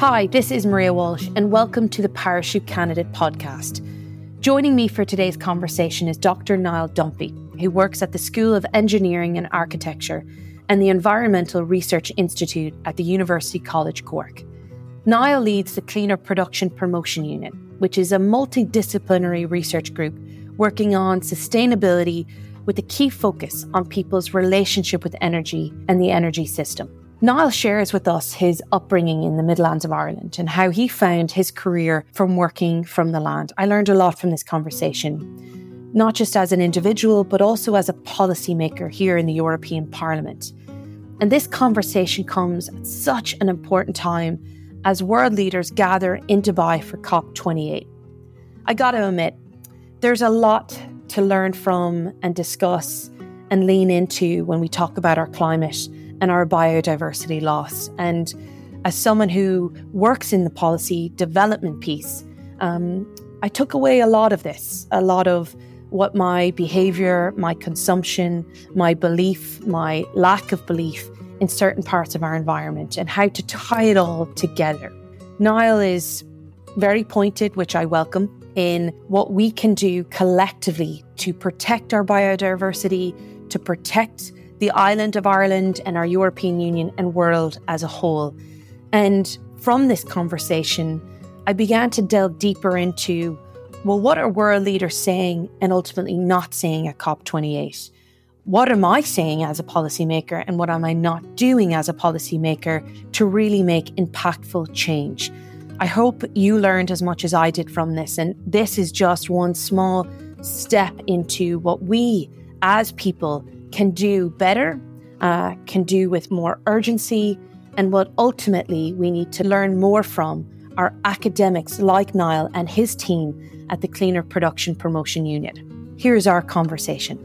Hi, this is Maria Walsh, and welcome to the Parachute Candidate podcast. Joining me for today's conversation is Dr. Niall Dunphy, who works at the School of Engineering and Architecture and the Environmental Research Institute at the University College Cork. Niall leads the Cleaner Production Promotion Unit, which is a multidisciplinary research group working on sustainability with a key focus on people's relationship with energy and the energy system. Niall shares with us his upbringing in the Midlands of Ireland and how he found his career from working from the land. I learned a lot from this conversation, not just as an individual, but also as a policymaker here in the European Parliament. And this conversation comes at such an important time as world leaders gather in Dubai for COP28. I gotta admit, there's a lot to learn from and discuss and lean into when we talk about our climate and our biodiversity loss. And as someone who works in the policy development piece, um, I took away a lot of this, a lot of what my behavior, my consumption, my belief, my lack of belief in certain parts of our environment and how to tie it all together. Niall is very pointed, which I welcome, in what we can do collectively to protect our biodiversity, to protect the island of Ireland and our European Union and world as a whole. And from this conversation, I began to delve deeper into well, what are world leaders saying and ultimately not saying at COP28? What am I saying as a policymaker and what am I not doing as a policymaker to really make impactful change? I hope you learned as much as I did from this. And this is just one small step into what we as people can do better, uh, can do with more urgency, and what ultimately we need to learn more from our academics like Niall and his team at the Cleaner Production Promotion Unit. Here's our conversation.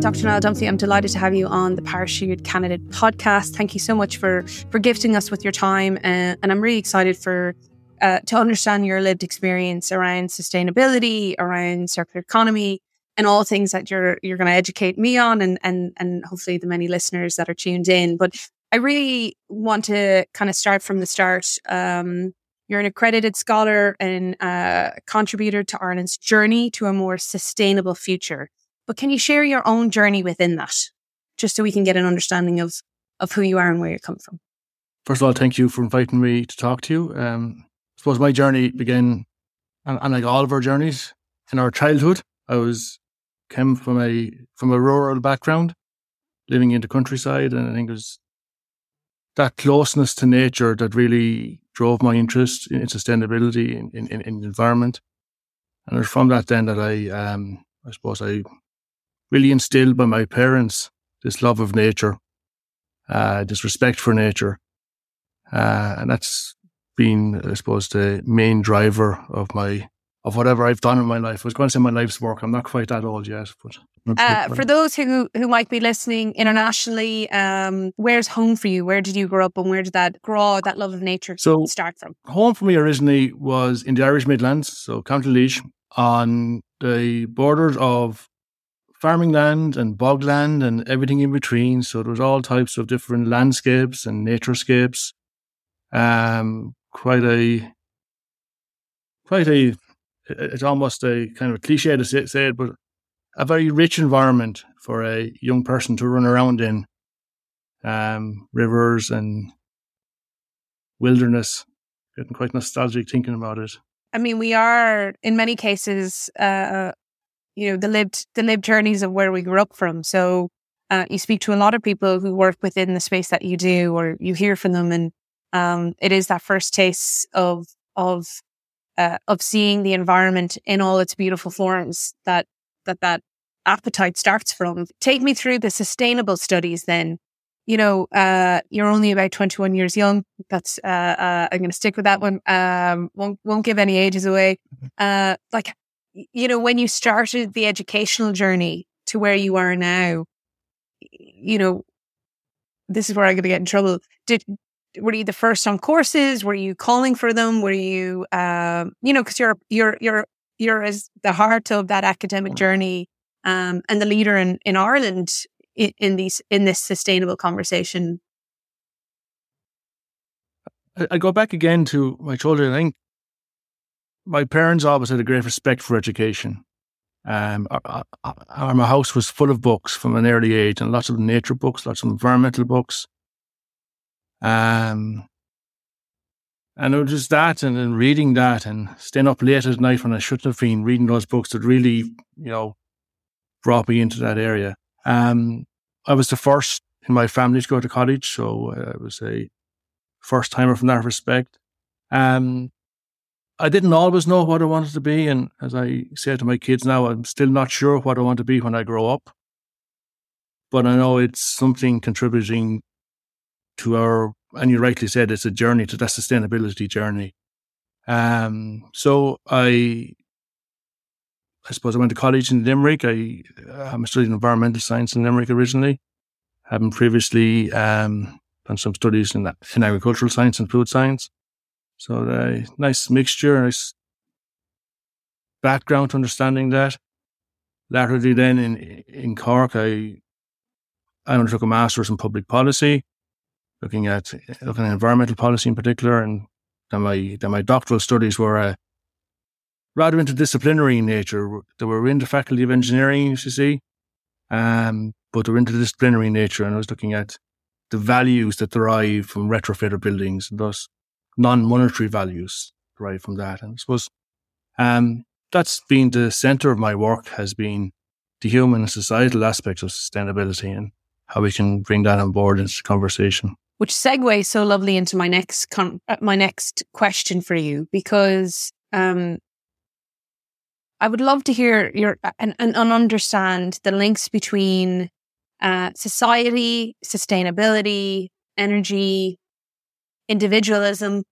Dr. Niall Dunphy, I'm delighted to have you on the Parachute Candidate podcast. Thank you so much for for gifting us with your time, uh, and I'm really excited for uh, to understand your lived experience around sustainability, around circular economy, and all things that you're you're going to educate me on, and and and hopefully the many listeners that are tuned in. But I really want to kind of start from the start. Um, you're an accredited scholar and uh, contributor to Ireland's journey to a more sustainable future. But can you share your own journey within that, just so we can get an understanding of of who you are and where you come from? First of all, thank you for inviting me to talk to you. Um, suppose my journey began, and, and like all of our journeys, in our childhood. I was came from a from a rural background, living in the countryside, and I think it was that closeness to nature that really drove my interest in sustainability in, in, in the environment. And it was from that then that I, um, I suppose, I really instilled by my parents this love of nature, uh, this respect for nature, uh, and that's been, I suppose, the main driver of my of whatever I've done in my life. I was going to say my life's work. I'm not quite that old yet, but. Uh, for those who who might be listening internationally, um, where's home for you? Where did you grow up, and where did that grow that love of nature so start from? Home for me originally was in the Irish Midlands, so County Laois, on the borders of farming land and bogland and everything in between. So there was all types of different landscapes and naturescapes. Um, quite a, quite a, it's almost a kind of a cliche to say, say it, but a very rich environment for a young person to run around in. Um, rivers and wilderness. Getting quite nostalgic thinking about it. I mean, we are in many cases, uh, you know, the lived the lived journeys of where we grew up from. So uh, you speak to a lot of people who work within the space that you do, or you hear from them, and um, it is that first taste of of uh, of seeing the environment in all its beautiful forms that that that appetite starts from. Take me through the sustainable studies then. You know, uh, you're only about 21 years young. That's, uh, uh, I'm going to stick with that one. Um, won't, won't give any ages away. Mm-hmm. Uh, like, you know, when you started the educational journey to where you are now, you know, this is where I'm going to get in trouble. Did, were you the first on courses? Were you calling for them? Were you, um, you know, because you're you're you're you're as the heart of that academic journey. um, and the leader in, in Ireland in, in these in this sustainable conversation. I, I go back again to my children. I think my parents always had a great respect for education. Um, our, our, my house was full of books from an early age, and lots of nature books, lots of environmental books. Um, and it was just that, and then reading that, and staying up late at night when I shouldn't have been reading those books that really, you know, brought me into that area. Um, I was the first in my family to go to college, so I was a first timer from that respect. Um, I didn't always know what I wanted to be, and as I say to my kids now, I'm still not sure what I want to be when I grow up. But I know it's something contributing to our, and you rightly said, it's a journey to that sustainability journey. Um, so I, I suppose I went to college in Limerick. I, I'm studying environmental science in Limerick originally, having previously um, done some studies in, that, in agricultural science and food science. So a nice mixture, nice background to understanding that. Latterly, then in in Cork, I I undertook a master's in public policy, looking at looking at environmental policy in particular, and my my doctoral studies were uh, rather interdisciplinary in nature. They were in the faculty of engineering, you see, um, but they were interdisciplinary in nature, and I was looking at the values that derive from retrofitted buildings, and thus non-monetary values derived from that. And I suppose um, that's been the center of my work has been the human and societal aspects of sustainability and how we can bring that on board into the conversation. Which segues so lovely into my next con- uh, my next question for you because um, I would love to hear your and, and, and understand the links between uh, society, sustainability, energy, individualism,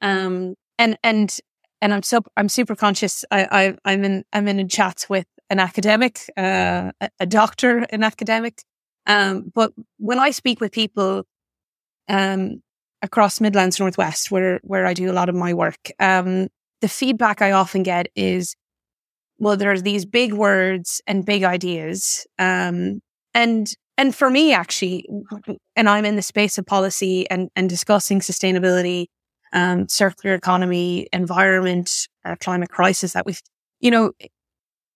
um, and and and I'm so I'm super conscious. I, I am in I'm in a chat with an academic, uh, a, a doctor, an academic. Um, but when I speak with people um, across Midlands Northwest, where where I do a lot of my work, um, the feedback I often get is, well, there's these big words and big ideas, um, and and for me, actually, and I'm in the space of policy and, and discussing sustainability, um, circular economy, environment, uh, climate crisis that we've, you know,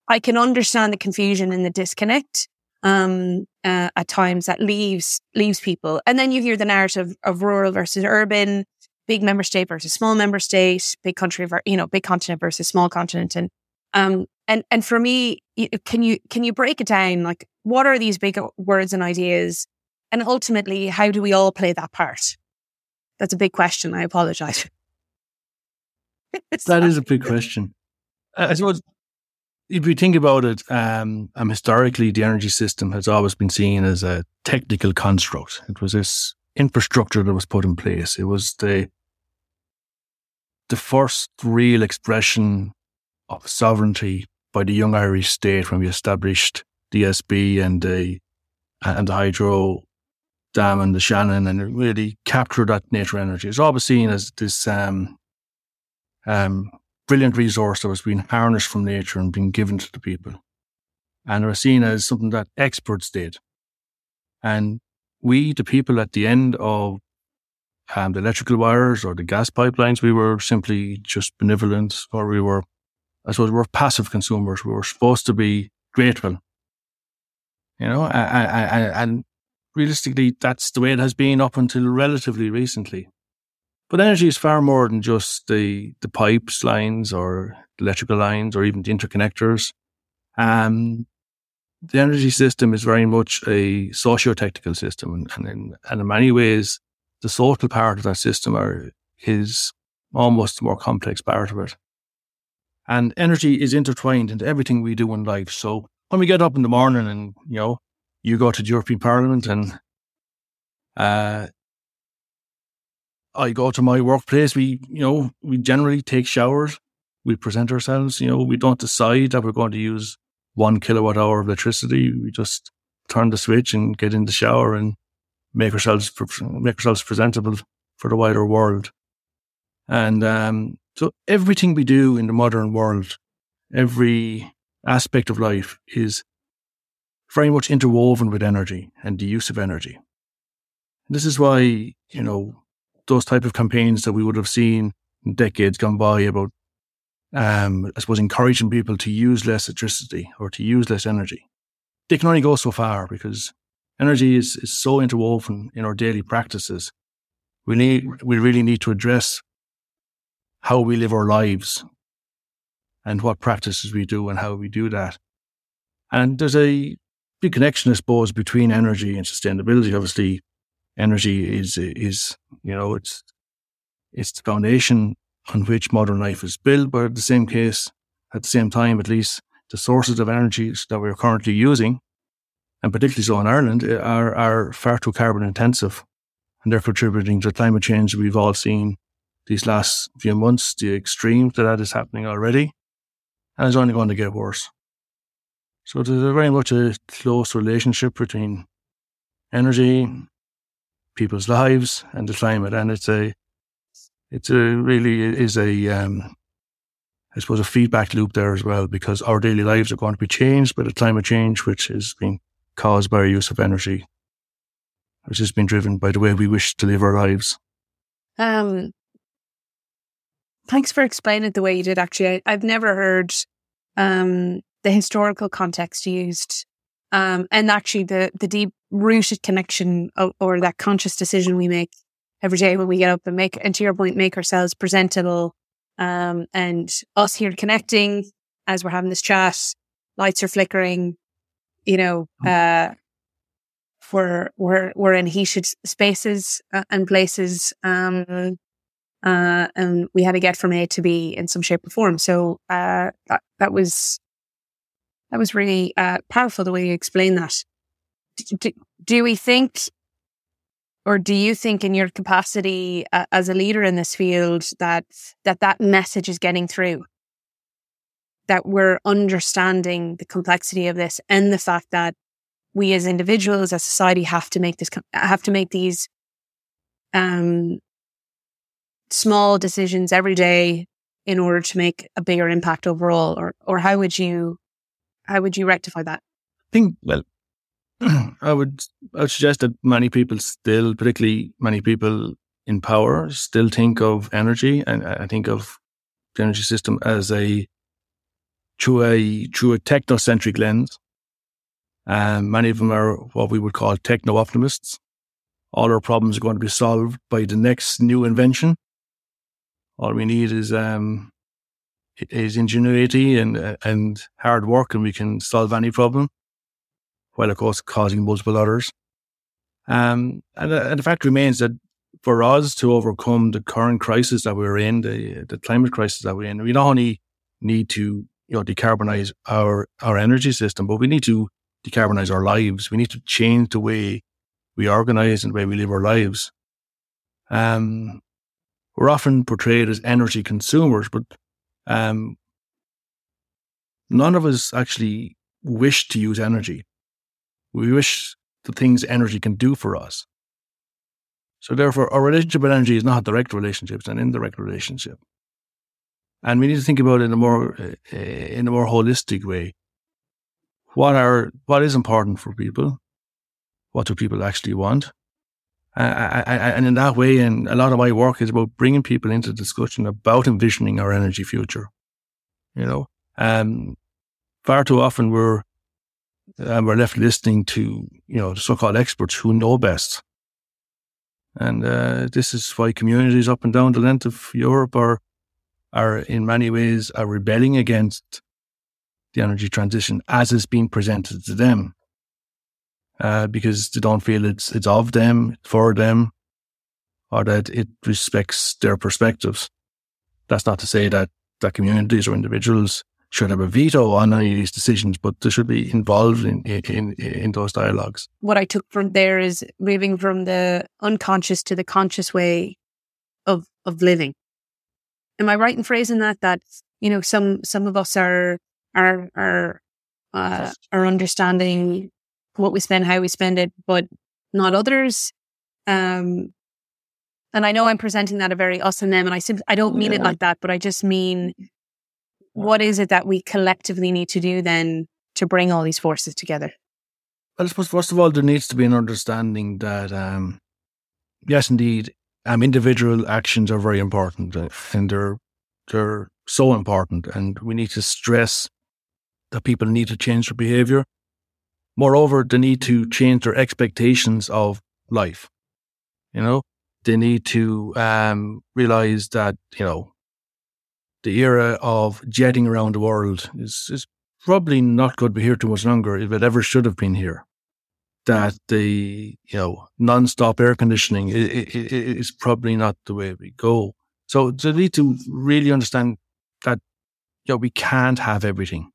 I can understand the confusion and the disconnect, um, uh, at times that leaves, leaves people. And then you hear the narrative of rural versus urban, big member state versus small member state, big country, you know, big continent versus small continent. And, um, and, and for me, can you, can you break it down? Like, what are these big words and ideas? And ultimately, how do we all play that part? That's a big question. I apologize. that is a big question. I suppose if you think about it, um, um, historically, the energy system has always been seen as a technical construct. It was this infrastructure that was put in place. It was the the first real expression of sovereignty by the young Irish state when we established ESB and the and the hydro dam and the Shannon and really capture that nature energy. It's always seen as this um, um, brilliant resource that was being harnessed from nature and being given to the people. And it was seen as something that experts did. And we, the people at the end of um, the electrical wires or the gas pipelines, we were simply just benevolent or we were, I suppose, we were passive consumers. We were supposed to be grateful you know, and realistically, that's the way it has been up until relatively recently. But energy is far more than just the, the pipes lines or electrical lines or even the interconnectors. Um, the energy system is very much a socio-technical system. And, and, in, and in many ways, the social part of that system are, is almost the more complex part of it. And energy is intertwined into everything we do in life. So when we get up in the morning and, you know, you go to the European Parliament and uh, I go to my workplace, we, you know, we generally take showers. We present ourselves, you know, we don't decide that we're going to use one kilowatt hour of electricity. We just turn the switch and get in the shower and make ourselves, make ourselves presentable for the wider world. And, um, so everything we do in the modern world, every aspect of life is very much interwoven with energy and the use of energy. This is why, you know, those type of campaigns that we would have seen decades gone by about, um, I suppose, encouraging people to use less electricity or to use less energy. They can only go so far because energy is, is so interwoven in our daily practices. We need, we really need to address how we live our lives and what practices we do and how we do that. And there's a big connection, I suppose, between energy and sustainability. Obviously, energy is is you know it's it's the foundation on which modern life is built. But at the same case, at the same time, at least the sources of energy that we're currently using, and particularly so in Ireland, eh, are are far too carbon intensive, and they're contributing to climate change we've all seen these last few months. The extremes that that is happening already, and it's only going to get worse. So there's a very much a close relationship between energy, people's lives, and the climate, and it's a it's a really is a um, I suppose a feedback loop there as well because our daily lives are going to be changed by the climate change, which is being caused by our use of energy, which has been driven by the way we wish to live our lives. Um, thanks for explaining it the way you did. Actually, I, have never heard um, the historical context used, um, and actually the the deep rooted connection of, or that conscious decision we make every day when we get up and make, and to your point, make ourselves presentable, um, and us here connecting as we're having this chat, lights are flickering, you know, mm. uh, we're we're we're in heated spaces uh, and places, um, uh, and we had to get from A to B in some shape or form. So uh, that, that was that was really uh, powerful the way you explained that. Do, do, we think, or do you think, in your capacity uh, as a leader in this field, that that that message is getting through? That we're understanding the complexity of this and the fact that we as individuals, as society, have to make this have to make these um, small decisions every day in order to make a bigger impact overall or or how would you how would you rectify that? I think, well, I would, I would suggest that many people still, particularly many people in power, still think of energy and I think of the energy system as a through a through a technocentric lens. Um, many of them are what we would call techno optimists. All our problems are going to be solved by the next new invention. All we need is um, is ingenuity and and hard work, and we can solve any problem, while of course causing multiple others. Um, and, uh, and the fact remains that for us to overcome the current crisis that we're in, the the climate crisis that we're in, we not only need to you know decarbonize our our energy system, but we need to decarbonize our lives. We need to change the way we organize and the way we live our lives. Um, we're often portrayed as energy consumers, but um, none of us actually wish to use energy. We wish the things energy can do for us. So therefore, our relationship with energy is not a direct relationship; it's an indirect relationship, and we need to think about it in a more uh, in a more holistic way. What are what is important for people? What do people actually want? I, I, and in that way, and a lot of my work is about bringing people into discussion about envisioning our energy future. You know, um, far too often we're um, we're left listening to you know the so-called experts who know best, and uh, this is why communities up and down the length of Europe are are in many ways are rebelling against the energy transition as it's being presented to them uh, because they don't feel it's it's of them for them, or that it respects their perspectives. That's not to say that that communities or individuals should have a veto on any of these decisions, but they should be involved in, in, in those dialogues. What I took from there is moving from the unconscious to the conscious way of of living. Am I right in phrasing that? That you know, some some of us are are are uh, are understanding what we spend, how we spend it, but not others. Um, and I know I'm presenting that a very us and them, and I simply I don't mean yeah. it like that, but I just mean what is it that we collectively need to do then to bring all these forces together? Well, I suppose first of all, there needs to be an understanding that, um, yes, indeed, um, individual actions are very important, uh, and they're they're so important, and we need to stress that people need to change their behaviour. Moreover, they need to change their expectations of life. You know, they need to um, realize that you know the era of jetting around the world is is probably not going to be here too much longer if it ever should have been here. That the you know non-stop air conditioning is probably not the way we go. So we need to really understand that you know we can't have everything.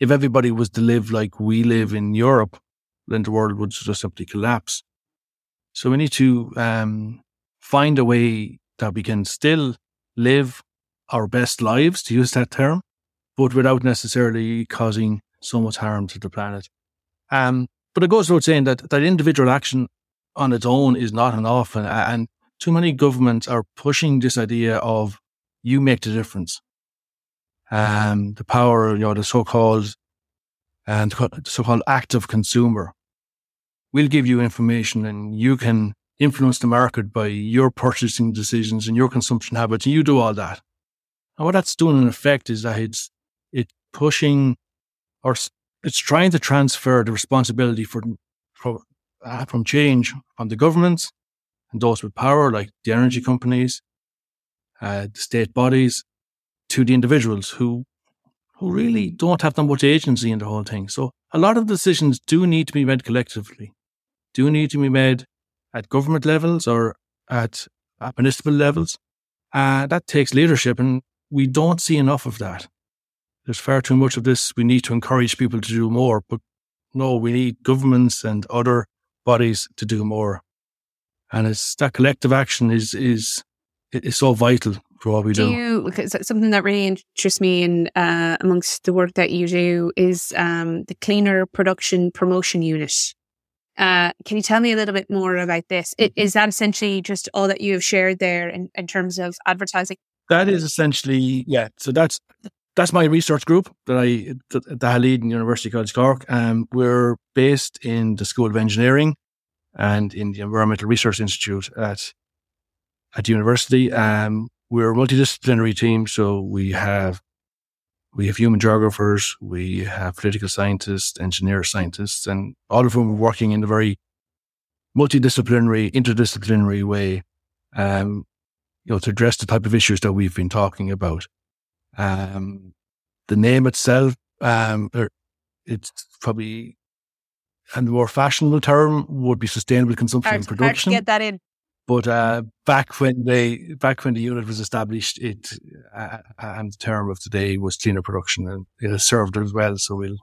If everybody was to live like we live in Europe, then the world would just simply collapse. So we need to um, find a way that we can still live our best lives, to use that term, but without necessarily causing so much harm to the planet. Um, but it goes without saying that, that individual action on its own is not enough. And, and too many governments are pushing this idea of you make the difference. Um, the power, you know, the so-called and so-called active consumer. We'll give you information and you can influence the market by your purchasing decisions and your consumption habits, and you do all that. And what that's doing in effect is that it's it's pushing or it's trying to transfer the responsibility for from, uh, from change from the governments and those with power, like the energy companies, uh, the state bodies, to the individuals who who really don't have that much agency in the whole thing. So a lot of decisions do need to be made collectively, do need to be made at government levels or at, at municipal levels. Uh, that takes leadership, and we don't see enough of that. There's far too much of this. We need to encourage people to do more, but no, we need governments and other bodies to do more. And it's that collective action is is is so vital for what we do. do. You, something that really interests me in uh, amongst the work that you do is um, the Cleaner Production Promotion Unit. Uh, can you tell me a little bit more about this? It, is that essentially just all that you have shared there in, in terms of advertising? That is essentially, yeah. So that's that's my research group that I I lead in University College Cork. Um, we're based in the School of Engineering and in the Environmental Research Institute at at the university. Um, we're a multidisciplinary team, so we have we have human geographers, we have political scientists, engineer scientists, and all of whom are working in a very multidisciplinary, interdisciplinary way, um, you know, to address the type of issues that we've been talking about. Um, the name itself, um, er, it's probably, and the more fashionable term would be sustainable consumption hard, and production. get that in. But uh, back when they back when the unit was established, it uh, and the term of today was cleaner production, and it has served as well. So we'll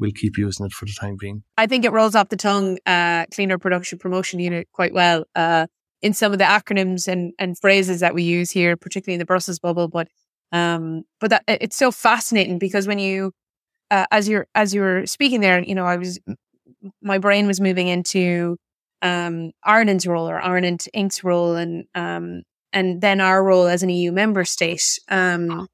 we'll keep using it for the time being. I think it rolls off the tongue, uh, cleaner production promotion unit, quite well uh, in some of the acronyms and and phrases that we use here, particularly in the Brussels bubble. But um, but that it's so fascinating because when you uh, as you're as you were speaking there, you know, I was my brain was moving into um, Ireland's role or Ireland Inc.'s role and um, and then our role as an EU member state um,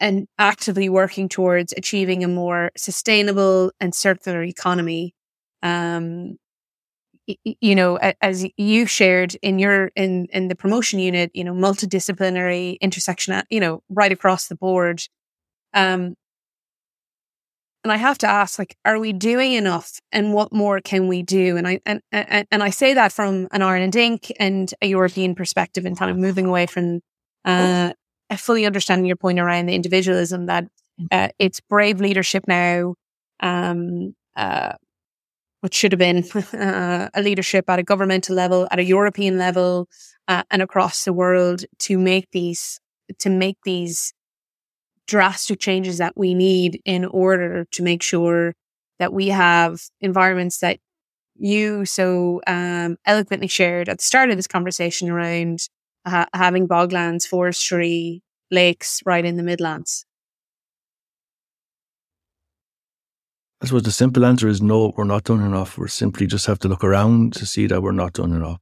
and actively working towards achieving a more sustainable and circular economy. Um, you know, as you shared in your in in the promotion unit, you know, multidisciplinary intersection, you know, right across the board. Um, and I have to ask, like, are we doing enough? And what more can we do? And I and and, and I say that from an Ireland Inc. and a European perspective, and kind of moving away from uh, fully understanding your point around the individualism that uh, it's brave leadership now. Um, uh, what should have been uh, a leadership at a governmental level, at a European level, uh, and across the world to make these to make these drastic changes that we need in order to make sure that we have environments that you so um, eloquently shared at the start of this conversation around uh, having boglands, forestry, lakes right in the Midlands? I suppose the simple answer is no, we're not doing enough. We simply just have to look around to see that we're not doing enough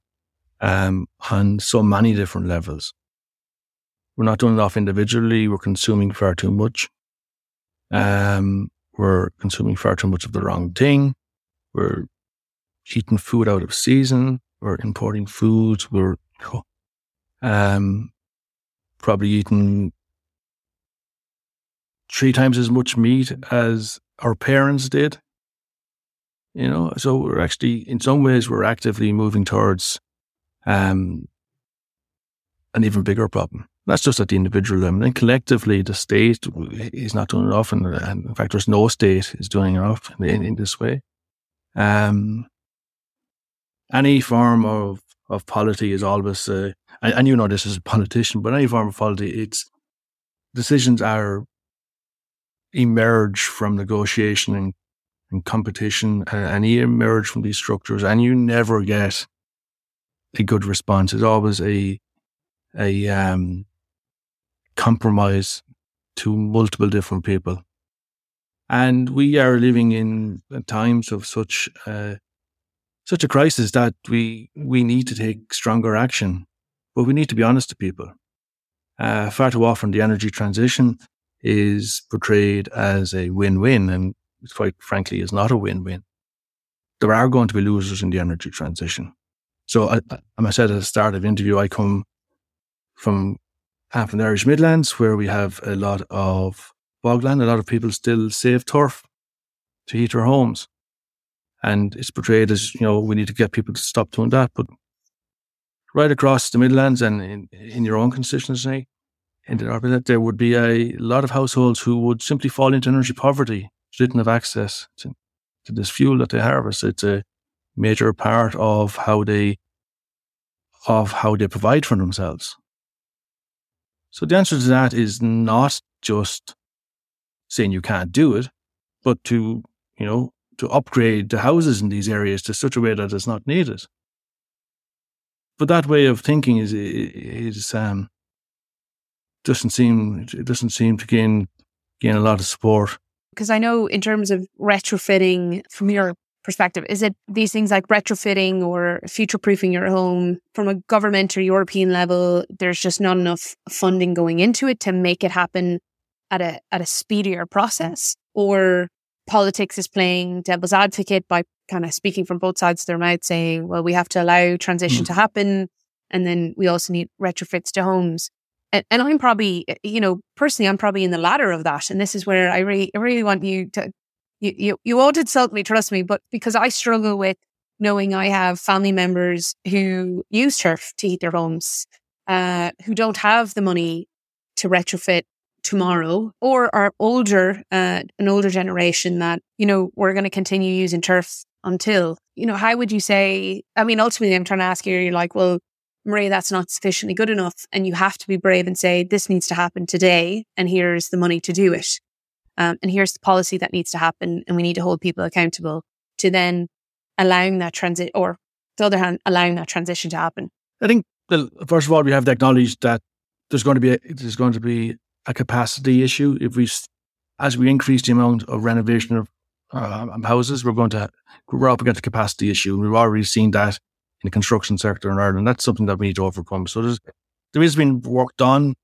um, on so many different levels. We're not doing enough individually. We're consuming far too much. Um, we're consuming far too much of the wrong thing. we're eating food out of season, we're importing foods, we're um, probably eating three times as much meat as our parents did. You know, so we're actually, in some ways, we're actively moving towards um, an even bigger problem. That's just at the individual level. And collectively, the state is not doing enough. And, and in fact, there's no state is doing enough in, in this way. Um, any form of, of polity is always, uh, and, and you know this as a politician, but any form of polity, it's decisions are emerge from negotiation and, and competition uh, and you emerge from these structures and you never get a good response. It's always a, a, um, compromise to multiple different people. And we are living in times of such, uh, such a crisis that we, we need to take stronger action, but we need to be honest to people. Uh, far too often the energy transition is portrayed as a win-win and quite frankly is not a win-win. There are going to be losers in the energy transition. So I, I said at the start of the interview, I come from half the Irish Midlands where we have a lot of bogland. A lot of people still save turf to heat their homes. And it's portrayed as, you know, we need to get people to stop doing that. But right across the Midlands and in, in your own constituency, in the there would be a lot of households who would simply fall into energy poverty, didn't have access to, to this fuel that they harvest. It's a major part of how they of how they provide for themselves. So the answer to that is not just saying you can't do it, but to, you know, to upgrade the houses in these areas to such a way that it's not needed. But that way of thinking is, is, um, doesn't seem it doesn't seem to gain gain a lot of support. Because I know in terms of retrofitting, from your perspective, is it these things like retrofitting or future proofing your home from a government or European level? There's just not enough funding going into it to make it happen at a at a speedier process, or politics is playing devil's advocate by kind of speaking from both sides of their mouth, saying, "Well, we have to allow transition mm. to happen." And then we also need retrofits to homes and, and I'm probably, eh, you know, personally, I'm probably in the latter of that. And this is where I really, I really want you to, you, you, you won't insult me, trust me, but because I struggle with knowing I have family members who use turf to heat their homes, uh, who don't have the money to retrofit tomorrow or are older, uh, an older generation that, you know, we're going to continue using turf until, you know, how would you say, I mean, ultimately I'm trying to ask you, you're like, well, Maria, that's not sufficiently good enough. And you have to be brave and say, this needs to happen today. And here's the money to do it. Um, and here's the policy that needs to happen. And we need to hold people accountable to then allowing that transit, or the other hand, allowing that transition to happen. I think, first of all, we have to acknowledge that there's going to be a, there's going to be a capacity issue if we, as we increase the amount of renovation of uh, houses, we're going to we're up against a capacity issue. We've already seen that in the construction sector in Ireland. That's something that we need to overcome. So there's, there has been work done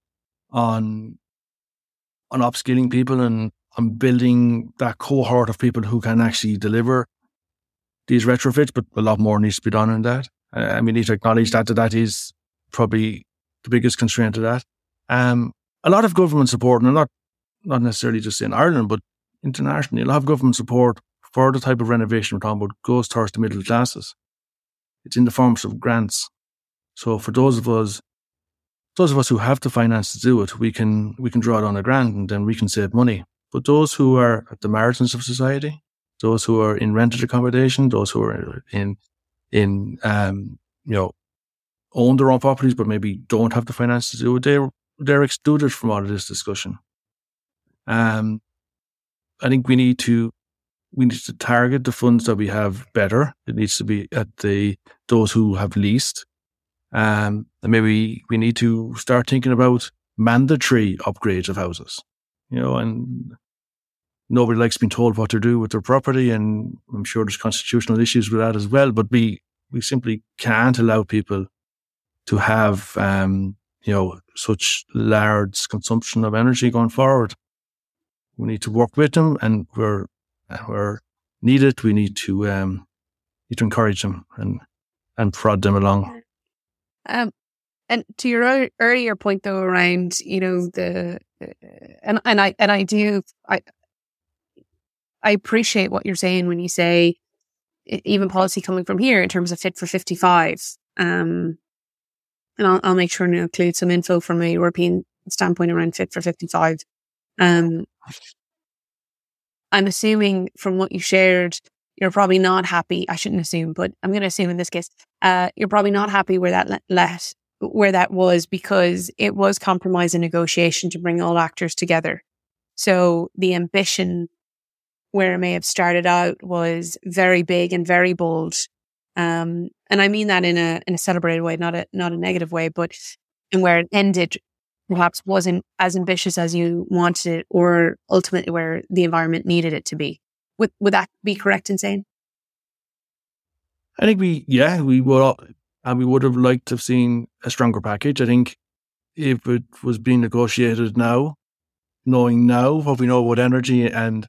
on, on upskilling people and on building that cohort of people who can actually deliver these retrofits, but a lot more needs to be done in that. Uh, and we need to acknowledge that that is probably the biggest constraint to that. Um, a lot of government support, and not not necessarily just in Ireland, but internationally, a lot of government support for the type of renovation we're talking about goes towards the middle classes. It's in the forms of grants. So for those of us, those of us who have the finance to do it, we can we can draw down a grant and then we can save money. But those who are at the margins of society, those who are in rented accommodation, those who are in in um, you know own their own properties but maybe don't have the finance to do it, they're they're excluded from all of this discussion. Um, I think we need to we need to target the funds that we have better. It needs to be at the those who have least. Um, and maybe we need to start thinking about mandatory upgrades of houses. You know, and nobody likes being told what to do with their property, and I'm sure there's constitutional issues with that as well. But we we simply can't allow people to have um, you know such large consumption of energy going forward. We need to work with them, and we're we're need it, we need to um, need to encourage them and and prod them along. Um, and to your earlier point, though, around you know the uh, and and I and I do I I appreciate what you're saying when you say even policy coming from here in terms of fit for 55. Um, and I'll, I'll make sure to include some info from a European standpoint around fit for 55. Um, I'm assuming from what you shared, you're probably not happy. I shouldn't assume, but I'm going to assume in this case, uh, you're probably not happy where that let, where that was because it was compromise and negotiation to bring all actors together. So the ambition where it may have started out was very big and very bold. Um, and I mean that in a in a celebrated way, not a not a negative way, but and where it ended perhaps wasn't as ambitious as you wanted it, or ultimately where the environment needed it to be. Would would that be correct in saying? I think we, yeah, we would, and we would have liked to have seen a stronger package. I think if it was being negotiated now, knowing now what we know about energy and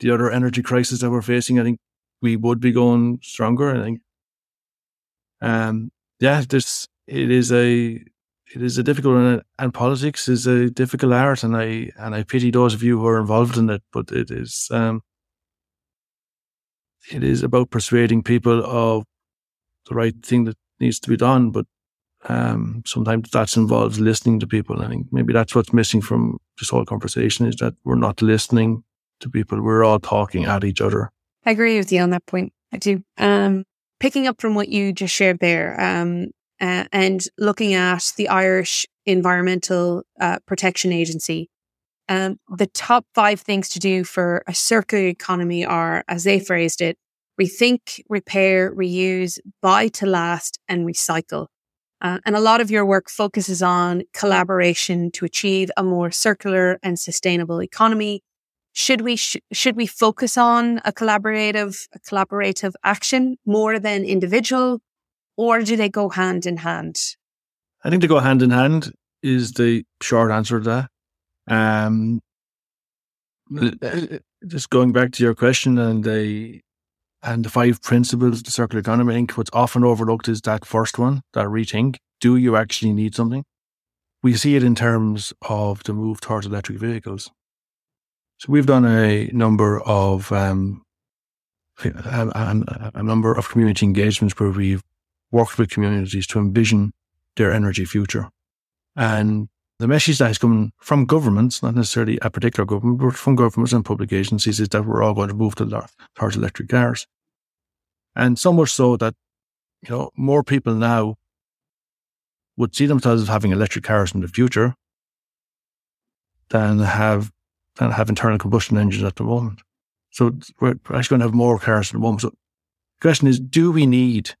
the other energy crisis that we're facing, I think we would be going stronger. I think, um, yeah, this it is a it is a difficult one, and politics is a difficult art, and I and I pity those of you who are involved in it. But it is um, it is about persuading people of the right thing that needs to be done. But um, sometimes that involves listening to people. I think maybe that's what's missing from this whole conversation is that we're not listening to people. We're all talking at each other. I agree with you on that point. I do. Um, picking up from what you just shared there, um, uh, and looking at the Irish Environmental uh, Protection Agency, um, the top five things to do for a circular economy are, as they phrased it, rethink, repair, reuse, buy to last, and recycle. Uh, and a lot of your work focuses on collaboration to achieve a more circular and sustainable economy. Should we sh- should we focus on a collaborative a collaborative action more than individual or do they go hand in hand? I think they go hand in hand is the short answer to that. Um, just going back to your question and the and the five principles of the circular economy, I think what's often overlooked is that first one, that rethink. Do you actually need something? We see it in terms of the move towards electric vehicles. So we've done a number of um, a, a, a number of community engagements where we've worked with communities to envision their energy future. And the message that is coming from governments, not necessarily a particular government, but from governments and public agencies, is that we're all going to move to towards electric cars. And so much so that, you know, more people now would see themselves as having electric cars in the future than have than have internal combustion engines at the moment. So we're actually going to have more cars at the moment. So the question is, do we need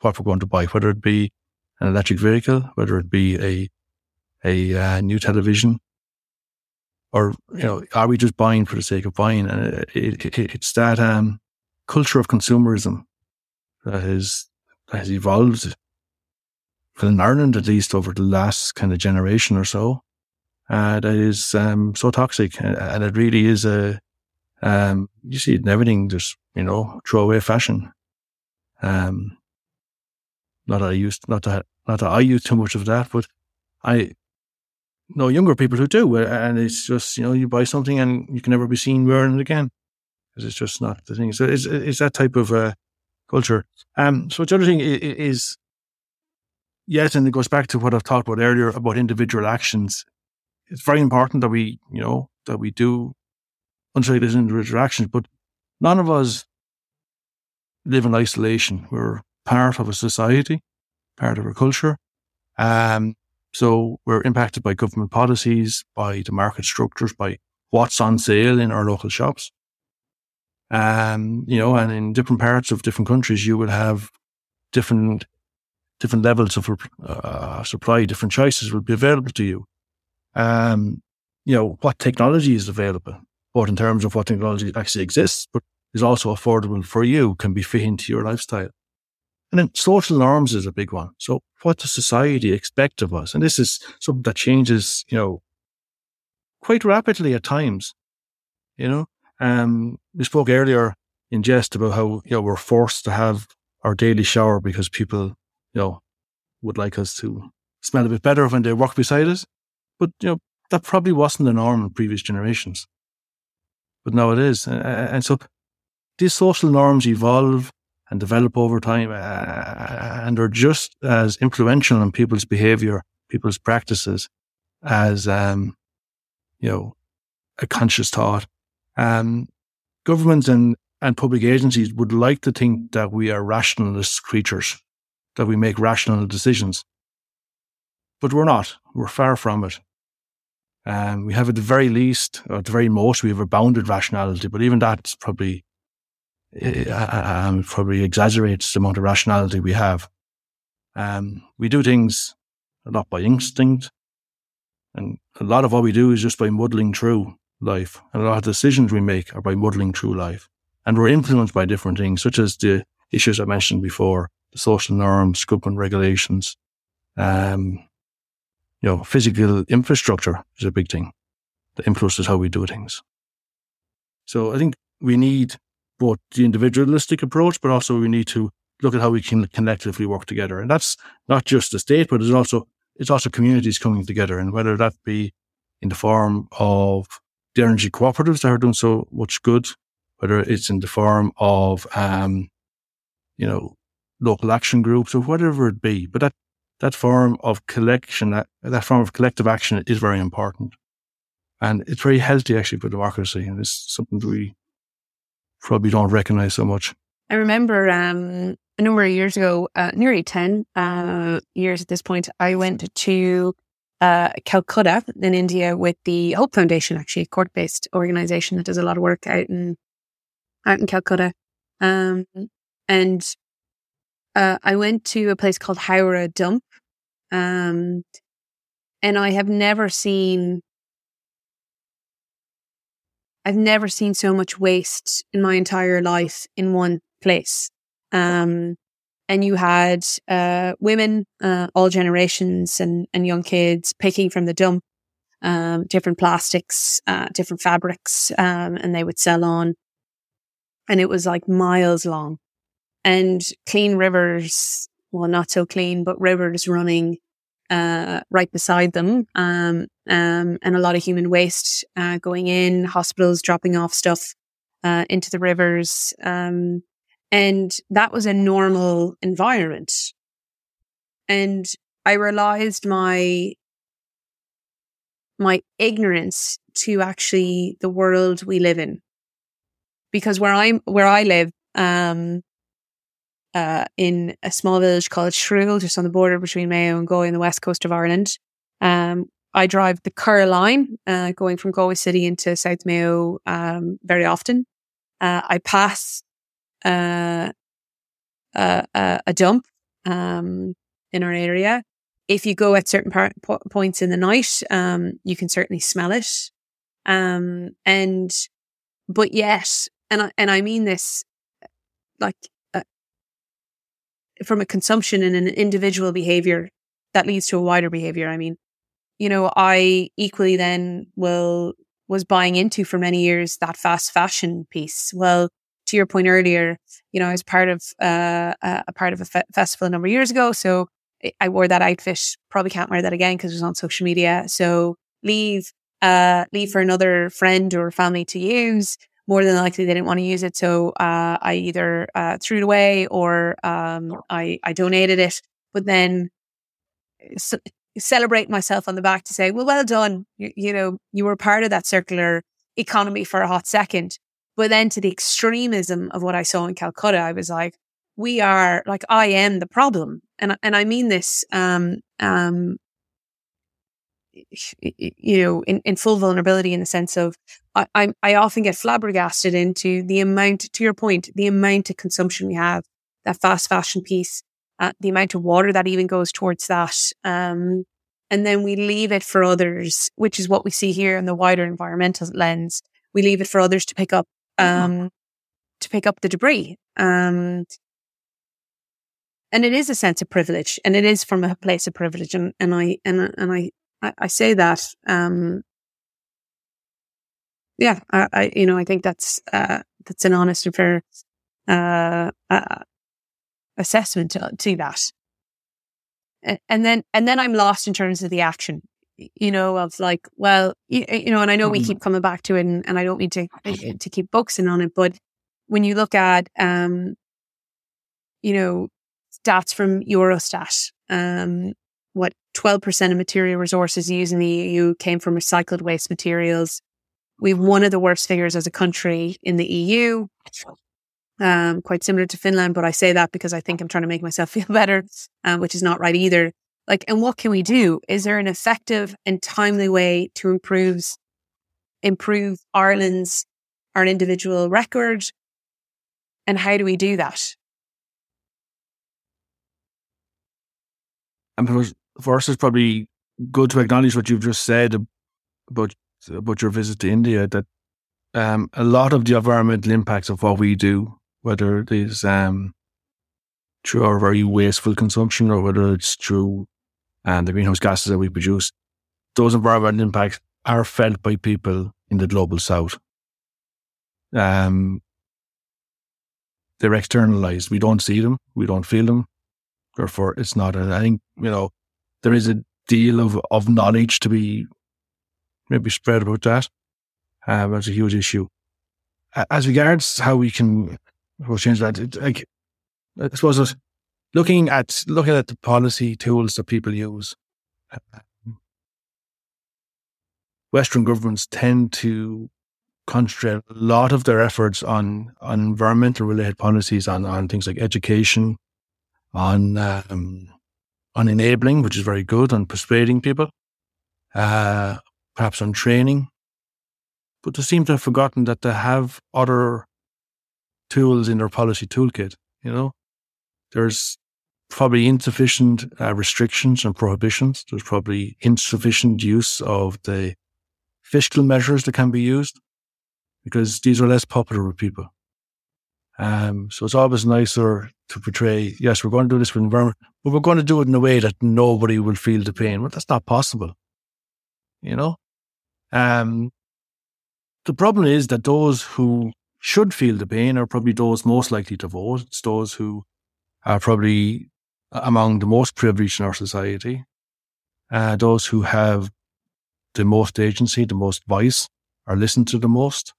what we're going to buy, whether it be an electric vehicle, whether it be a a uh, new television, or you know, are we just buying for the sake of buying? And it, it, it's that um, culture of consumerism that has that has evolved in Ireland, at least over the last kind of generation or so. Uh, that is um, so toxic, and it really is a. Um, you see it in everything, just you know, throwaway fashion. Um, not that I used, not that, not that I use too much of that, but I know younger people who do. And it's just, you know, you buy something and you can never be seen wearing it again because it's just not the thing. So it's, it's that type of uh, culture. Um, so the other thing is, yes, and it goes back to what I've talked about earlier about individual actions. It's very important that we, you know, that we do undertake these individual actions, but none of us live in isolation. We're part of a society, part of our culture. Um, so we're impacted by government policies, by the market structures, by what's on sale in our local shops. Um, you know, and in different parts of different countries, you will have different different levels of uh, supply, different choices will be available to you. Um, you know, what technology is available, both in terms of what technology actually exists, but is also affordable for you, can be fit into your lifestyle. And then social norms is a big one. So what does society expect of us? And this is something that changes, you know, quite rapidly at times. You know, um, we spoke earlier in jest about how you know we're forced to have our daily shower because people you know would like us to smell a bit better when they walk beside us. But you know that probably wasn't the norm in previous generations. But now it is, and so these social norms evolve and develop over time, and are just as influential on people's behavior, people's practices, as um, you know, a conscious thought. Um, governments and and public agencies would like to think that we are rationalist creatures, that we make rational decisions. But we're not. We're far from it. Um, we have at the very least, or at the very most, we have a bounded rationality, but even that's probably uh, um, probably exaggerates the amount of rationality we have. Um, we do things a lot by instinct, and a lot of what we do is just by muddling through life. And a lot of decisions we make are by muddling through life. And we're influenced by different things, such as the issues I mentioned before, the social norms, government regulations, um, you know, physical infrastructure is a big thing that influences how we do things. So I think we need both the individualistic approach, but also we need to look at how we can collectively work together. And that's not just the state, but it's also it's also communities coming together, and whether that be in the form of the energy cooperatives that are doing so much good, whether it's in the form of, um, you know, local action groups or whatever it be. But that, that form of collection, that, that form of collective action is very important. And it's very healthy actually for democracy. And it's something that we probably don't recognize so much. I remember um, a number of years ago, uh, nearly 10 uh, years at this point, I went to uh, Calcutta in India with the Hope Foundation, actually a Cork based organization that does a lot of work out in out in Calcutta. Um, and uh, I went to a place called Howrah Dump. Um, and I have never seen I've never seen so much waste in my entire life in one place. Um, and you had uh, women, uh, all generations, and, and young kids picking from the dump um, different plastics, uh, different fabrics, um, and they would sell on. And it was like miles long. And clean rivers, well, not so clean, but rivers running uh, right beside them, um, um, and a lot of human waste uh, going in, hospitals dropping off stuff uh, into the rivers. Um, and that was a normal environment. And I realized my, my ignorance to actually the world we live in. Because where I'm, where I live, um, uh, in a small village called Shrule, just on the border between Mayo and Galway on the west coast of Ireland. Um, I drive the Curragh line, uh, going from Galway City into South Mayo um, very often. Uh, I pass uh, a, a, dump um, in our area. If you go at certain par- po- points in the night, um, you can certainly smell it. Um, and, but yet, and I, and I mean this like uh, from a consumption and an individual behavior that leads to a wider behavior. I mean, you know, I equally then will was buying into for many years that fast fashion piece. Well, to your point earlier, you know, I was part of uh, a part of a fe- festival a number of years ago. So I wore that outfit. Probably can't wear that again because it was on social media. So leave, uh, leave for another friend or family to use. More than likely, they didn't want to use it. So uh, I either uh, threw it away or um, I, I donated it. But then so, celebrate myself on the back to say, well, well done. You, you know, you were part of that circular economy for a hot second. But then to the extremism of what I saw in Calcutta, I was like, we are like, I am the problem. And, and I mean this, um, um, you know, in, in full vulnerability in the sense of I, I, I often get flabbergasted into the amount, to your point, the amount of consumption we have, that fast fashion piece, uh, the amount of water that even goes towards that. Um, and then we leave it for others, which is what we see here in the wider environmental lens. We leave it for others to pick up Mm-hmm. um, to pick up the debris. Um, and it is a sense of privilege, and it is from a place of privilege. And, and I and and I I, say that. Um, yeah, I, I, you know I think that's uh, that's an honest and fair uh, uh, assessment to, to that. And then, and then I'm lost in terms of the action, you know, of like, well, you, you know, and I know we mm-hmm. keep coming back to it and, and I don't mean to, to keep focusing on it, but when you look at, um, you know, stats from Eurostat, um, what 12% of material resources used in the EU came from recycled waste materials. We've one of the worst figures as a country in the EU, um, quite similar to Finland. But I say that because I think I'm trying to make myself feel better, um, which is not right either. Like, and what can we do? Is there an effective and timely way to improve improve Ireland's our individual record? And how do we do that? I suppose first, it's probably good to acknowledge what you've just said about about your visit to India. That um, a lot of the environmental impacts of what we do, whether it is um, through our very wasteful consumption or whether it's through um, the greenhouse gases that we produce, those environmental impacts are felt by people in the global south. Um, they're externalized. We don't see them. We don't feel them. Therefore, it's not. A, I think you know there is a deal of, of knowledge to be maybe spread about that. Um, that's a huge issue. As regards how we can we'll change that, it, like, I suppose looking at looking at the policy tools that people use, Western governments tend to concentrate a lot of their efforts on on environmental related policies, on on things like education, on um, on enabling, which is very good, on persuading people, uh, perhaps on training. But they seem to have forgotten that they have other tools in their policy toolkit. You know, there's probably insufficient uh, restrictions and prohibitions. There's probably insufficient use of the fiscal measures that can be used because these are less popular with people. Um, so it's always nicer to portray, yes, we're going to do this for environment, but we're going to do it in a way that nobody will feel the pain. Well, that's not possible. You know? Um, the problem is that those who should feel the pain are probably those most likely to vote. It's those who are probably among the most privileged in our society. Uh, those who have the most agency, the most voice, are listened to the most,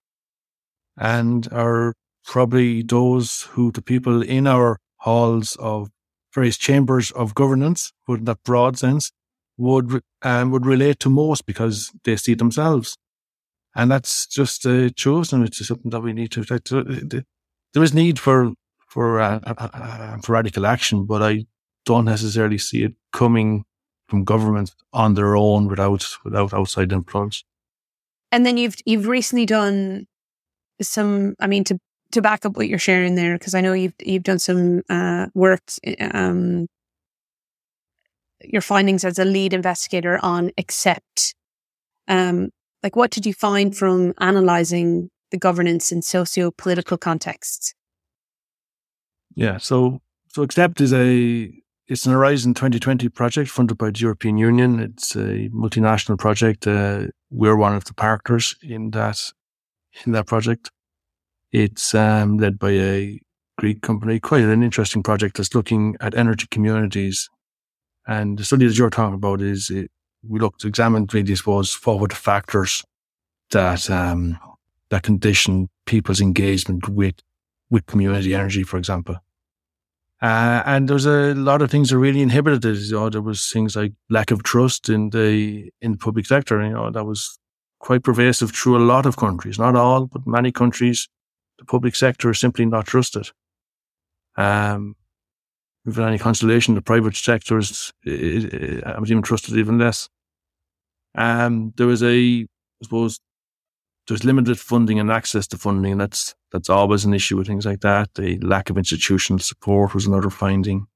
and are probably those who the people in our halls of various chambers of governance, but in that broad sense, would um, would relate to most because they see themselves, and that's just uh, chosen. It's something that we need to. to there is need for for uh, uh, uh, for radical action, but I don't necessarily see it coming from government on their own without without outside influence. And then you've you've recently done some. I mean, to to back up what you're sharing there, because I know you've you've done some uh, work, um, your findings as a lead investigator on ACCEPT. Um, like, what did you find from analyzing the governance in socio-political contexts? Yeah, so so ACCEPT is a it's an Horizon 2020 project funded by the European Union. It's a multinational project. Uh, we're one of the partners in that in that project. It's um, led by a Greek company, quite an interesting project that's looking at energy communities. And the study that you're talking about is it, we looked, examined really, suppose, forward factors that, um, that condition people's engagement with, with community energy, for example. Uh, and there's a lot of things that really inhibited it. You know, there was things like lack of trust in the in the public sector. You know, that was quite pervasive through a lot of countries, not all, but many countries the public sector is simply not trusted. Um, if any consolation, the private sector is, I was even trusted even less. Um, there was a, I suppose, there's limited funding and access to funding, that's that's always an issue with things like that. The lack of institutional support was another finding.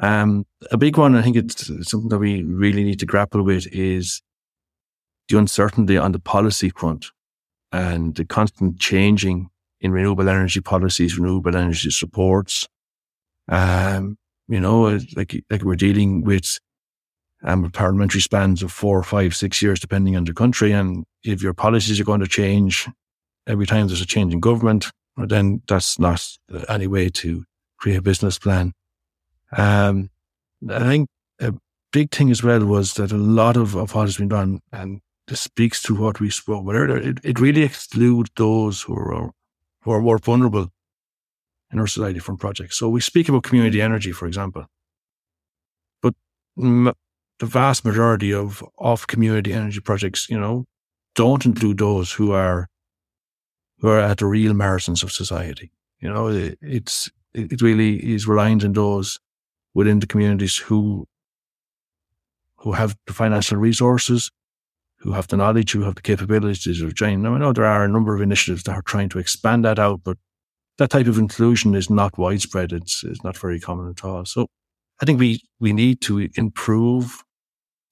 Um, a big one, I think it's something that we really need to grapple with, is the uncertainty on the policy front and the constant changing in renewable energy policies, renewable energy supports. Um, you know, like, like we're dealing with, um, parliamentary spans of four, five, six years, depending on the country. And if your policies are going to change every time there's a change in government, then that's not any way to create a business plan. Um, I think a big thing as well was that a lot of, of what has been done, and this speaks to what we spoke about earlier, it, it really excludes those who are, who are more vulnerable in our society from projects. So we speak about community energy, for example, but m- the vast majority of, of community energy projects, you know, don't include those who are who are at the real margins of society. You know, it, it's it really is reliant on those within the communities who who have the financial resources, who have the knowledge, who have the capabilities of joining. Now, I know there are a number of initiatives that are trying to expand that out, but that type of inclusion is not widespread. It's, it's not very common at all. So I think we, we need to improve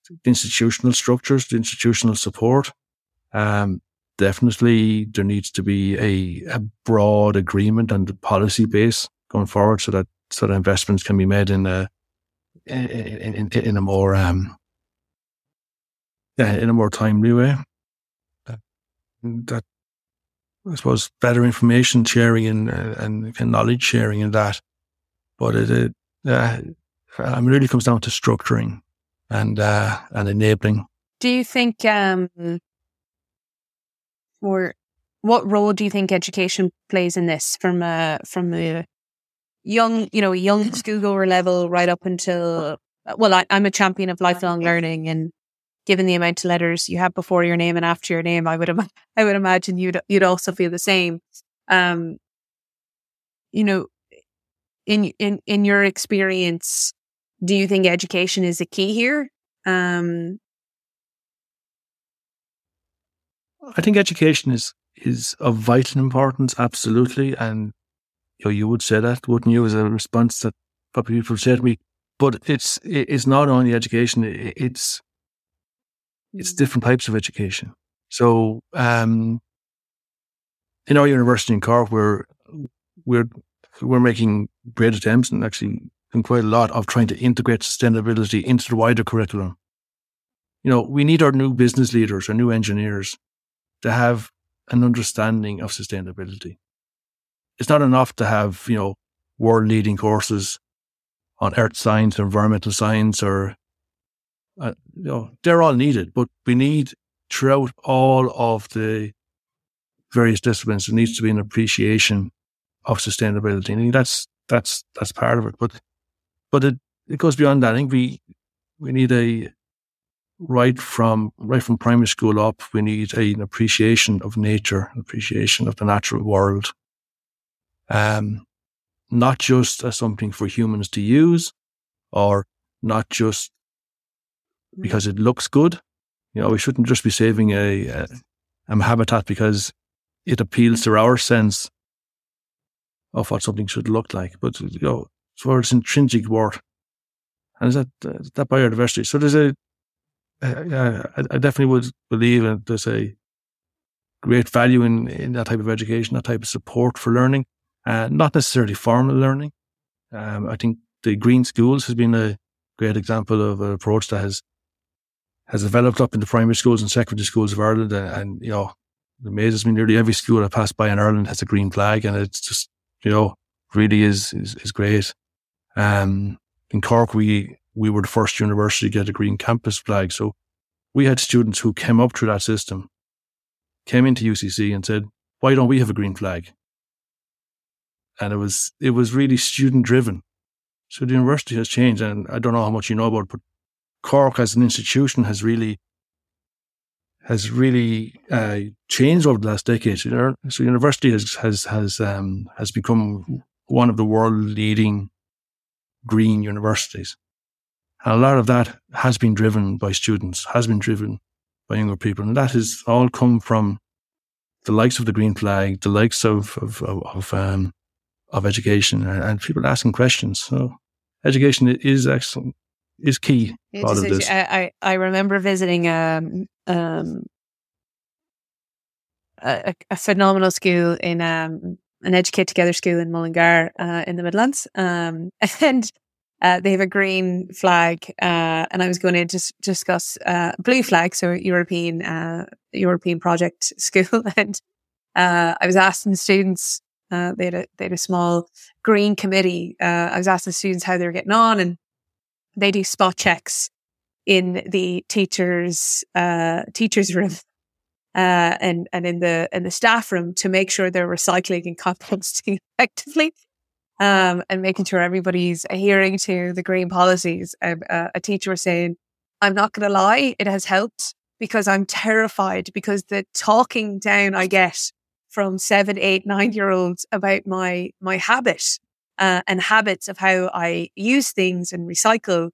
the institutional structures, the institutional support. Um, definitely there needs to be a, a broad agreement on the policy base going forward so that, so that investments can be made in a, in, in, in a more, um, yeah, in a more timely way. That I suppose better information sharing and and, and knowledge sharing and that, but it, it uh, I mean, really comes down to structuring and uh, and enabling. Do you think, um, or what role do you think education plays in this from a from a young, you know, young schoolgoer level right up until? Well, I, I'm a champion of lifelong learning, and given the amount of letters you have before your name and after your name, I would Im- I would imagine you'd you'd also feel the same. Um, you know, in in in your experience, do you think education is a key here? Um, I think education is is of vital importance, absolutely, and you know, you would say that, wouldn't you, as a response that what people say to me? But it's it's not only education; it's it's different types of education. So, um, in our university in Cork, we're we're we're making great attempts and actually doing quite a lot of trying to integrate sustainability into the wider curriculum. You know, we need our new business leaders, our new engineers, to have an understanding of sustainability. It's not enough to have you know world leading courses on earth science, environmental science, or uh, you know, they're all needed, but we need throughout all of the various disciplines, there needs to be an appreciation of sustainability. And that's, that's, that's part of it. But, but it, it goes beyond that. I think we, we need a, right from, right from primary school up, we need a, an appreciation of nature, appreciation of the natural world. Um, not just as something for humans to use or not just because it looks good. You know, we shouldn't just be saving a, a, a habitat because it appeals to our sense of what something should look like, but you know, for its intrinsic worth. And is that uh, that biodiversity? So there's a, uh, I, I definitely would believe that there's a great value in, in that type of education, that type of support for learning, uh, not necessarily formal learning. Um, I think the Green Schools has been a great example of an approach that has has developed up in the primary schools and secondary schools of Ireland. And, and, you know, it amazes me nearly every school I pass by in Ireland has a green flag. And it's just, you know, really is, is, is great. Um, in Cork, we, we were the first university to get a green campus flag. So we had students who came up through that system, came into UCC and said, why don't we have a green flag? And it was, it was really student driven. So the university has changed and I don't know how much you know about it, but Cork as an institution has really has really uh, changed over the last decade. So, university has has has um, has become one of the world leading green universities, and a lot of that has been driven by students, has been driven by younger people, and that has all come from the likes of the green flag, the likes of of of, of, um, of education, and, and people asking questions. So, education is excellent is key part of this. I, I remember visiting um, um, a, a, phenomenal school in um, an Educate Together school in Mullingar uh, in the Midlands, um, and uh, they have a green flag, uh, and I was going to dis- discuss uh, blue flag, so European uh, European project school, and uh, I was asking the students Uh, they had a they had a small green committee. Uh, I was asking the students how they were getting on, and they do spot checks in the teachers uh, teachers room uh, and and in the in the staff room to make sure they're recycling and composting effectively, um, and making sure everybody's adhering to the green policies. Um, uh, a teacher was saying, "I'm not going to lie, it has helped because I'm terrified because the talking down I get from seven, eight, nine year olds about my my habit uh, and habits of how I use things and recycle."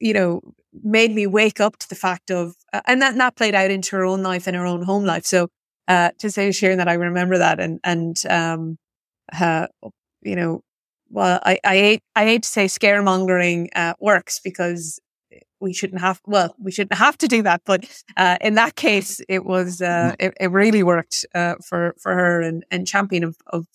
You know, made me wake up to the fact of, uh, and that, that played out into her own life and her own home life. So, uh, to say sharing that, I remember that and, and, um, uh, you know, well, I, I hate, I hate to say scaremongering, uh, works because we shouldn't have, well, we shouldn't have to do that. But, uh, in that case, it was, uh, mm. it, it really worked, uh, for, for her and, and champion of, of,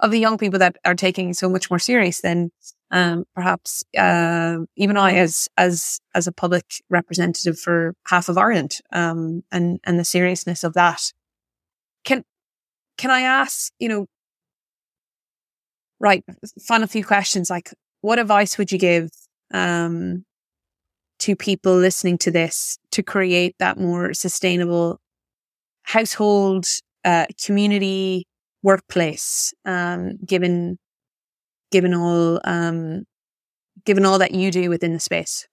of the young people that are taking so much more serious than um, perhaps uh, even I, as as as a public representative for half of Ireland, um, and and the seriousness of that. Can can I ask, you know, right? Final few questions. Like, what advice would you give um, to people listening to this to create that more sustainable household, uh, community, workplace? Um, given given all um, given all that you do within the space?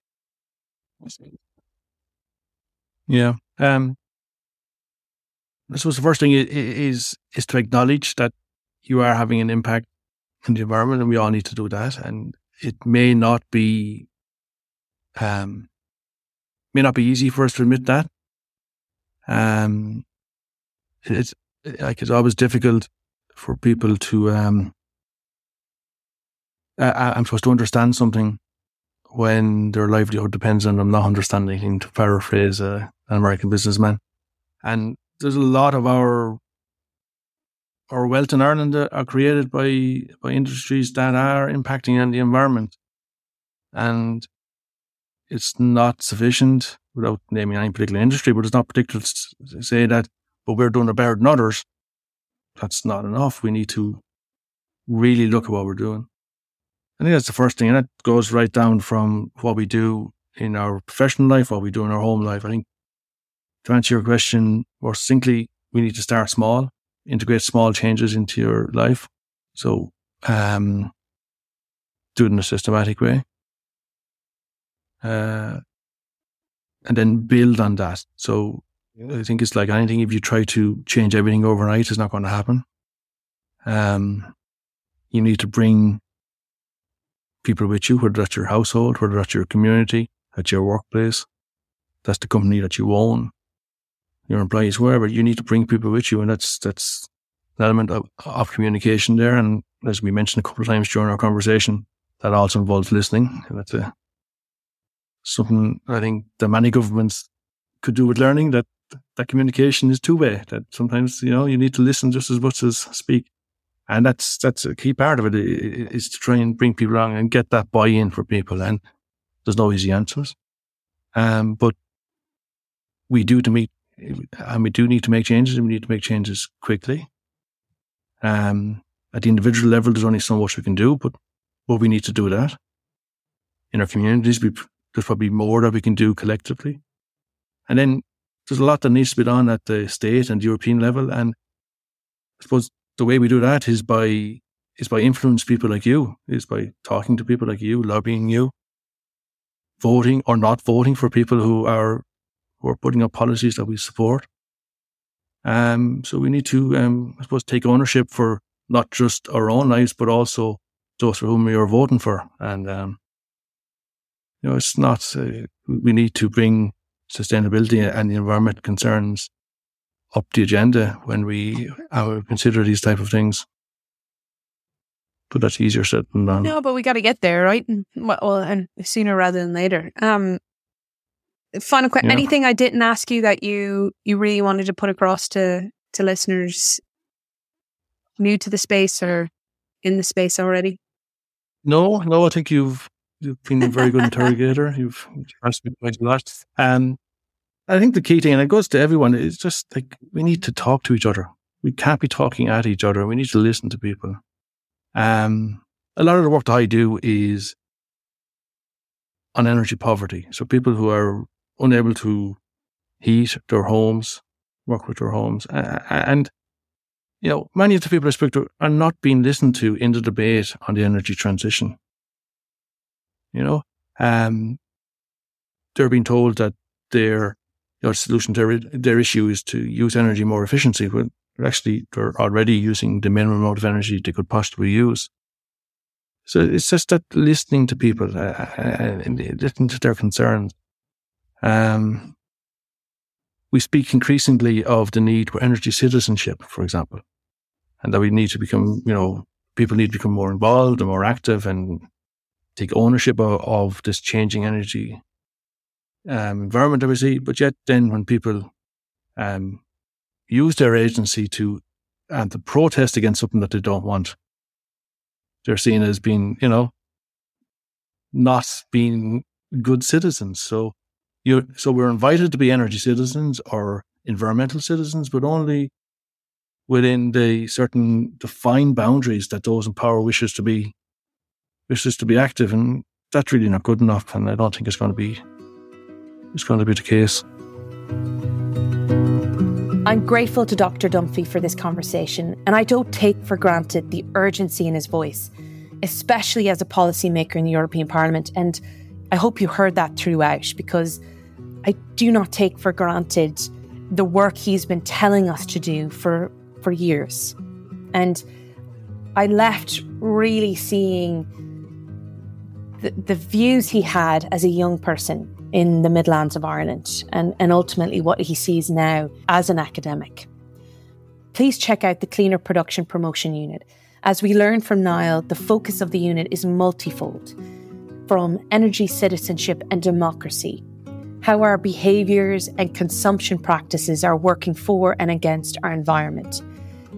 Yeah. Um, I suppose the first thing is is to acknowledge that you are having an impact in the environment, and we all need to do that. And it may not be um, may not be easy for us to admit that. Um, it's like it's always difficult for people to um, uh, I'm supposed to understand something when their livelihood depends on them not understanding anything, to paraphrase uh, an American businessman. And there's a lot of our our wealth in Ireland are created by by industries that are impacting on the environment, and it's not sufficient without naming any particular industry. But it's not particular to say that, but we're doing it better than others. That's not enough. We need to really look at what we're doing. I think that's the first thing. And that goes right down from what we do in our professional life, what we do in our home life. I think to answer your question more succinctly, we need to start small, integrate small changes into your life. So, um, do it in a systematic way. Uh, and then build on that. So I think it's like anything. If you try to change everything overnight, it's not going to happen. Um, you need to bring people with you, whether that's your household, whether that's your community, at your workplace, that's the company that you own, your employees, wherever. You need to bring people with you, and that's that's an element of, of communication there. And as we mentioned a couple of times during our conversation, that also involves listening. That's a, something I think that many governments could do with learning that that communication is two way. That sometimes you know you need to listen just as much as speak and that's that's a key part of it is to try and bring people along and get that buy-in for people. And there's no easy answers, um, but we do to meet, and we do need to make changes, and we need to make changes quickly. Um, at the individual level, there's only so much we can do, but but we need to do that. In our communities, we, there's probably more that we can do collectively, and then there's a lot that needs to be done at the state and European level, and I suppose the way we do that is by is by influence people like you, is by talking to people like you, lobbying you, voting or not voting for people who are who are putting up policies that we support. Um, so we need to, um, I suppose, take ownership for not just our own lives, but also those for whom we are voting for. And um, you know, it's not. Uh, we need to bring sustainability and the environment concerns up the agenda when we consider these type of things. But that's easier said than done. No, but we got to get there, right? Well, and sooner rather than later. Um, final question: yeah. Anything I didn't ask you that you you really wanted to put across to to listeners new to the space or in the space already? No, no. I think you've you've been a very good interrogator. You've asked me quite a lot. Um, I think the key thing, and it goes to everyone, is just like we need to talk to each other. we can't be talking at each other. We need to listen to people. Um, a lot of the work that I do is on energy poverty. So people who are unable to heat their homes, work with their homes. And, you know, many of the people I speak to are not being listened to in the debate on the energy transition. You know, um, they're being told that their solution to their, their issue is to use energy more efficiently when actually they're already using the minimum amount of energy they could possibly use. So it's just that listening to people uh, uh and listening to their concerns. Um, we speak increasingly of the need for energy citizenship, for example, and that we need to become, you know, people need to become more involved and more active and take ownership of, of this changing energy um, environment that we see. But yet, then when people um, use their agency to and to protest against something that they don't want, they're seen as being, you know, not being good citizens. So you so we're invited to be energy citizens or environmental citizens, but only within the certain defined boundaries that those in power wishes to be wishes to be active and that's really not good enough and I don't think it's going to be it's going to be the case. I'm grateful to Dr. Dunphy for this conversation, and I don't take for granted the urgency in his voice, especially as a policymaker in the European Parliament. And I hope you heard that throughout because I do not take for granted the work he's been telling us to do for, for years. And I left really seeing the, the views he had as a young person in the Midlands of Ireland and, and ultimately what he sees now as an academic. Please check out the Cleaner Production Promotion Unit. As we learn from Niall, the focus of the unit is multifold from energy citizenship and democracy, how our behaviours and consumption practices are working for and against our environment.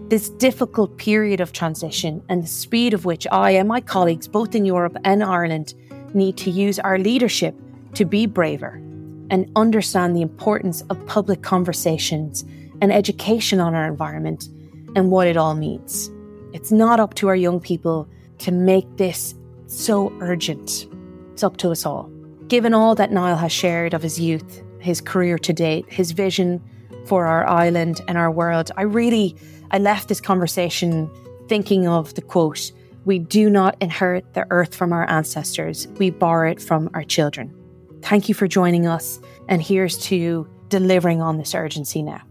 This difficult period of transition and the speed of which I and my colleagues, both in Europe and Ireland, need to use our leadership to be braver and understand the importance of public conversations and education on our environment and what it all means. It's not up to our young people to make this so urgent. It's up to us all. Given all that Niall has shared of his youth, his career to date, his vision for our island and our world, I really I left this conversation thinking of the quote, we do not inherit the earth from our ancestors, we borrow it from our children. Thank you for joining us, and here's to delivering on this urgency now.